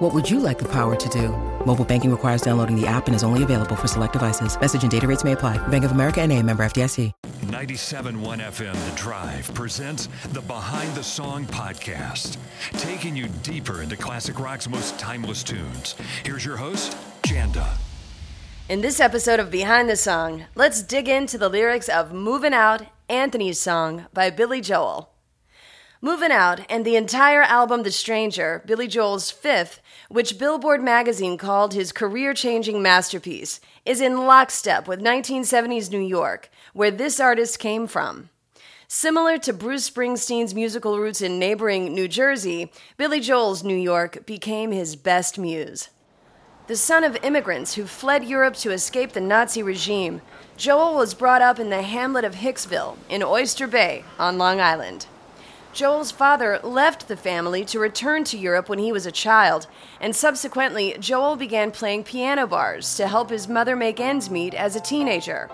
What would you like the power to do? Mobile banking requires downloading the app and is only available for select devices. Message and data rates may apply. Bank of America and a member FDIC. 97.1 FM The Drive presents the Behind the Song podcast, taking you deeper into classic rock's most timeless tunes. Here's your host, Janda. In this episode of Behind the Song, let's dig into the lyrics of Moving Out, Anthony's song by Billy Joel. Moving Out and the entire album The Stranger, Billy Joel's fifth, which Billboard magazine called his career changing masterpiece, is in lockstep with 1970s New York, where this artist came from. Similar to Bruce Springsteen's musical roots in neighboring New Jersey, Billy Joel's New York became his best muse. The son of immigrants who fled Europe to escape the Nazi regime, Joel was brought up in the hamlet of Hicksville in Oyster Bay on Long Island. Joel's father left the family to return to Europe when he was a child, and subsequently, Joel began playing piano bars to help his mother make ends meet as a teenager.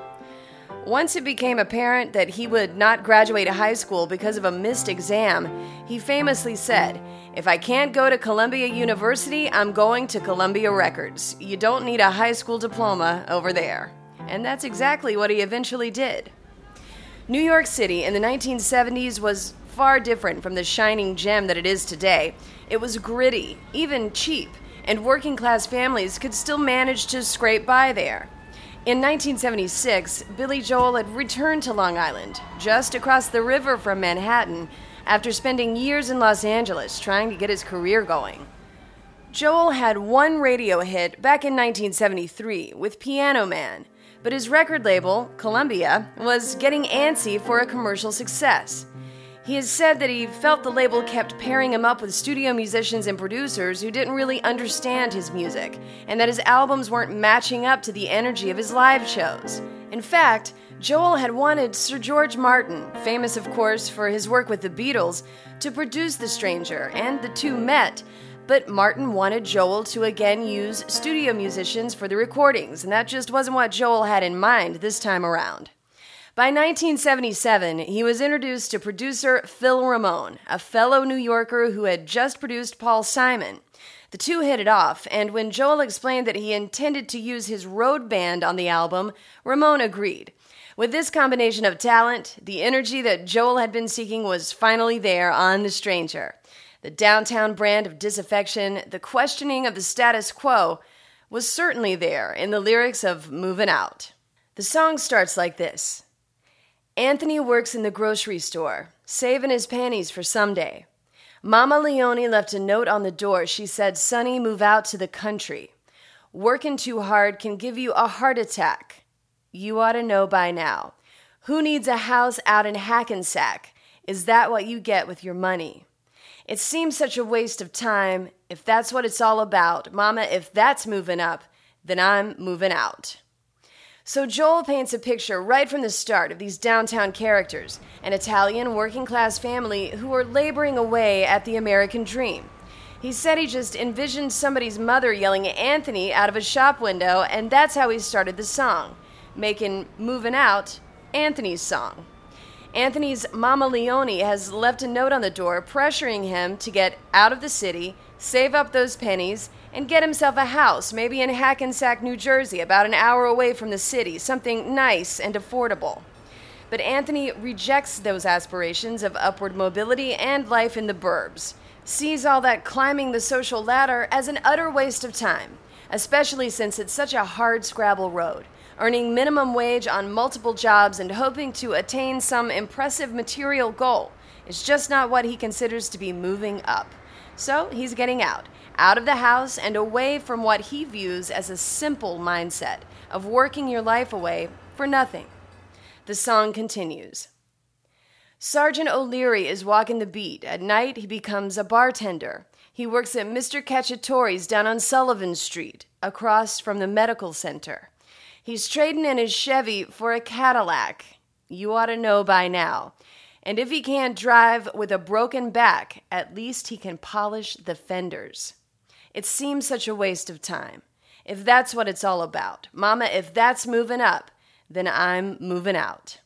Once it became apparent that he would not graduate high school because of a missed exam, he famously said, If I can't go to Columbia University, I'm going to Columbia Records. You don't need a high school diploma over there. And that's exactly what he eventually did. New York City in the 1970s was far different from the shining gem that it is today. It was gritty, even cheap, and working class families could still manage to scrape by there. In 1976, Billy Joel had returned to Long Island, just across the river from Manhattan, after spending years in Los Angeles trying to get his career going. Joel had one radio hit back in 1973 with Piano Man, but his record label, Columbia, was getting antsy for a commercial success. He has said that he felt the label kept pairing him up with studio musicians and producers who didn't really understand his music, and that his albums weren't matching up to the energy of his live shows. In fact, Joel had wanted Sir George Martin, famous of course for his work with the Beatles, to produce The Stranger, and the two met. But Martin wanted Joel to again use studio musicians for the recordings, and that just wasn't what Joel had in mind this time around. By 1977, he was introduced to producer Phil Ramone, a fellow New Yorker who had just produced Paul Simon. The two hit it off, and when Joel explained that he intended to use his road band on the album, Ramone agreed. With this combination of talent, the energy that Joel had been seeking was finally there on The Stranger. The downtown brand of disaffection, the questioning of the status quo, was certainly there in the lyrics of Movin' Out. The song starts like this Anthony works in the grocery store, saving his panties for someday. Mama Leone left a note on the door. She said, Sonny, move out to the country. Working too hard can give you a heart attack. You ought to know by now. Who needs a house out in Hackensack? Is that what you get with your money? It seems such a waste of time. If that's what it's all about, Mama, if that's moving up, then I'm moving out. So Joel paints a picture right from the start of these downtown characters an Italian working class family who are laboring away at the American dream. He said he just envisioned somebody's mother yelling at Anthony out of a shop window, and that's how he started the song, making Moving Out Anthony's song. Anthony's Mama Leone has left a note on the door pressuring him to get out of the city, save up those pennies, and get himself a house, maybe in Hackensack, New Jersey, about an hour away from the city, something nice and affordable. But Anthony rejects those aspirations of upward mobility and life in the burbs, sees all that climbing the social ladder as an utter waste of time, especially since it's such a hard scrabble road. Earning minimum wage on multiple jobs and hoping to attain some impressive material goal is just not what he considers to be moving up. So he's getting out, out of the house and away from what he views as a simple mindset of working your life away for nothing. The song continues. Sergeant O'Leary is walking the beat. At night, he becomes a bartender. He works at Mr. Cacciatore's down on Sullivan Street, across from the medical center. He's trading in his Chevy for a Cadillac. You ought to know by now. And if he can't drive with a broken back, at least he can polish the fenders. It seems such a waste of time. If that's what it's all about, Mama, if that's moving up, then I'm moving out.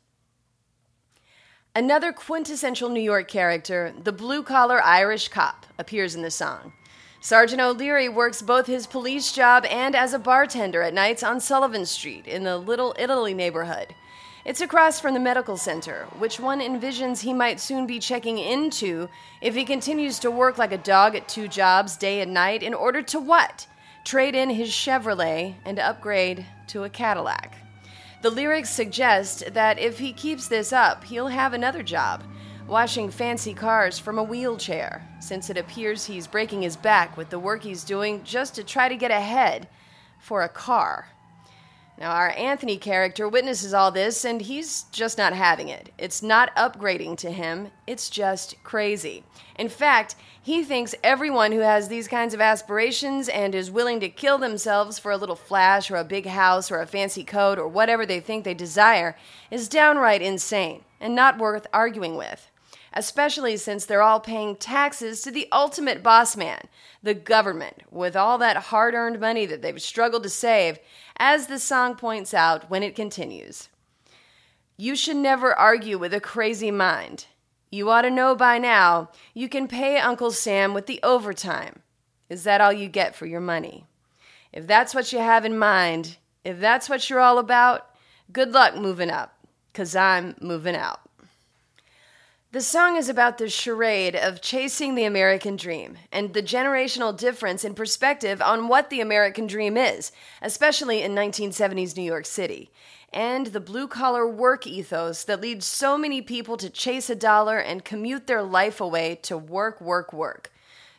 Another quintessential New York character, the blue collar Irish cop, appears in the song. Sergeant O'Leary works both his police job and as a bartender at nights on Sullivan Street in the Little Italy neighborhood. It's across from the medical center, which one envisions he might soon be checking into if he continues to work like a dog at two jobs day and night in order to what? Trade in his Chevrolet and upgrade to a Cadillac. The lyrics suggest that if he keeps this up, he'll have another job, washing fancy cars from a wheelchair, since it appears he's breaking his back with the work he's doing just to try to get ahead for a car. Now, our Anthony character witnesses all this, and he's just not having it. It's not upgrading to him, it's just crazy. In fact, he thinks everyone who has these kinds of aspirations and is willing to kill themselves for a little flash or a big house or a fancy coat or whatever they think they desire is downright insane and not worth arguing with especially since they're all paying taxes to the ultimate boss man, the government, with all that hard earned money that they've struggled to save, as the song points out when it continues. You should never argue with a crazy mind. You ought to know by now you can pay Uncle Sam with the overtime. Is that all you get for your money? If that's what you have in mind, if that's what you're all about, good luck moving up, because I'm moving out. The song is about the charade of chasing the American dream and the generational difference in perspective on what the American dream is, especially in 1970s New York City, and the blue collar work ethos that leads so many people to chase a dollar and commute their life away to work, work, work.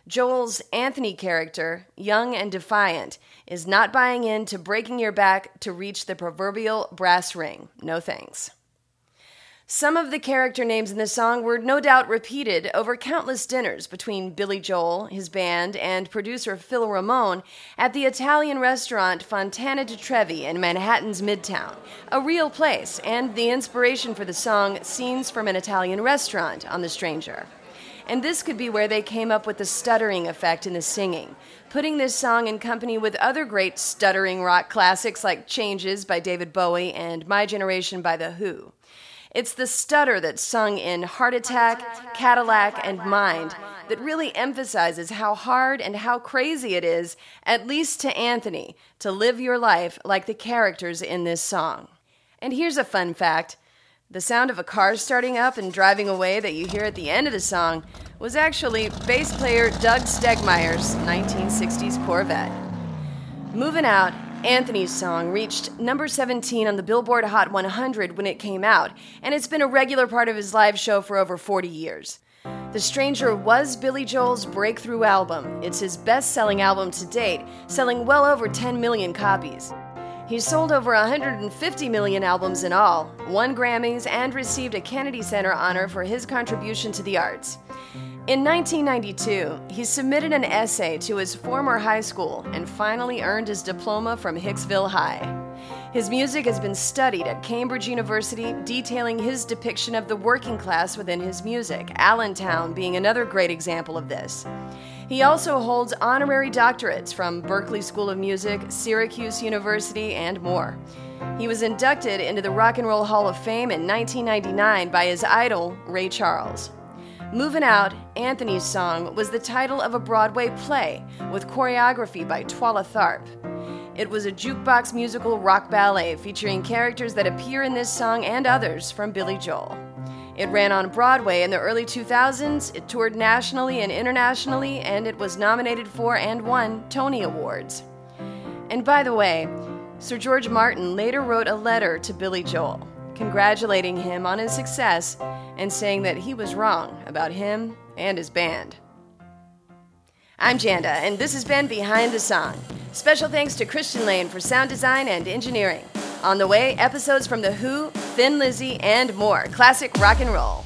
Joel's Anthony character, young and defiant, is not buying into breaking your back to reach the proverbial brass ring. No thanks. Some of the character names in the song were no doubt repeated over countless dinners between Billy Joel, his band, and producer Phil Ramone at the Italian restaurant Fontana di Trevi in Manhattan's Midtown, a real place, and the inspiration for the song Scenes from an Italian Restaurant on The Stranger. And this could be where they came up with the stuttering effect in the singing, putting this song in company with other great stuttering rock classics like Changes by David Bowie and My Generation by The Who. It's the stutter that's sung in Heart Attack, Cadillac, and Mind that really emphasizes how hard and how crazy it is, at least to Anthony, to live your life like the characters in this song. And here's a fun fact the sound of a car starting up and driving away that you hear at the end of the song was actually bass player Doug Stegmeyer's 1960s Corvette. Moving out, Anthony's song reached number 17 on the Billboard Hot 100 when it came out, and it's been a regular part of his live show for over 40 years. The Stranger was Billy Joel's breakthrough album. It's his best selling album to date, selling well over 10 million copies. He's sold over 150 million albums in all, won Grammys, and received a Kennedy Center honor for his contribution to the arts. In 1992, he submitted an essay to his former high school and finally earned his diploma from Hicksville High. His music has been studied at Cambridge University, detailing his depiction of the working class within his music, Allentown being another great example of this. He also holds honorary doctorates from Berklee School of Music, Syracuse University, and more. He was inducted into the Rock and Roll Hall of Fame in 1999 by his idol, Ray Charles. Moving Out, Anthony's song, was the title of a Broadway play with choreography by Twyla Tharp. It was a jukebox musical rock ballet featuring characters that appear in this song and others from Billy Joel. It ran on Broadway in the early 2000s, it toured nationally and internationally, and it was nominated for and won Tony Awards. And by the way, Sir George Martin later wrote a letter to Billy Joel, congratulating him on his success and saying that he was wrong about him and his band. I'm Janda, and this has been Behind the Song. Special thanks to Christian Lane for sound design and engineering. On the way, episodes from The Who, Thin Lizzy, and more classic rock and roll.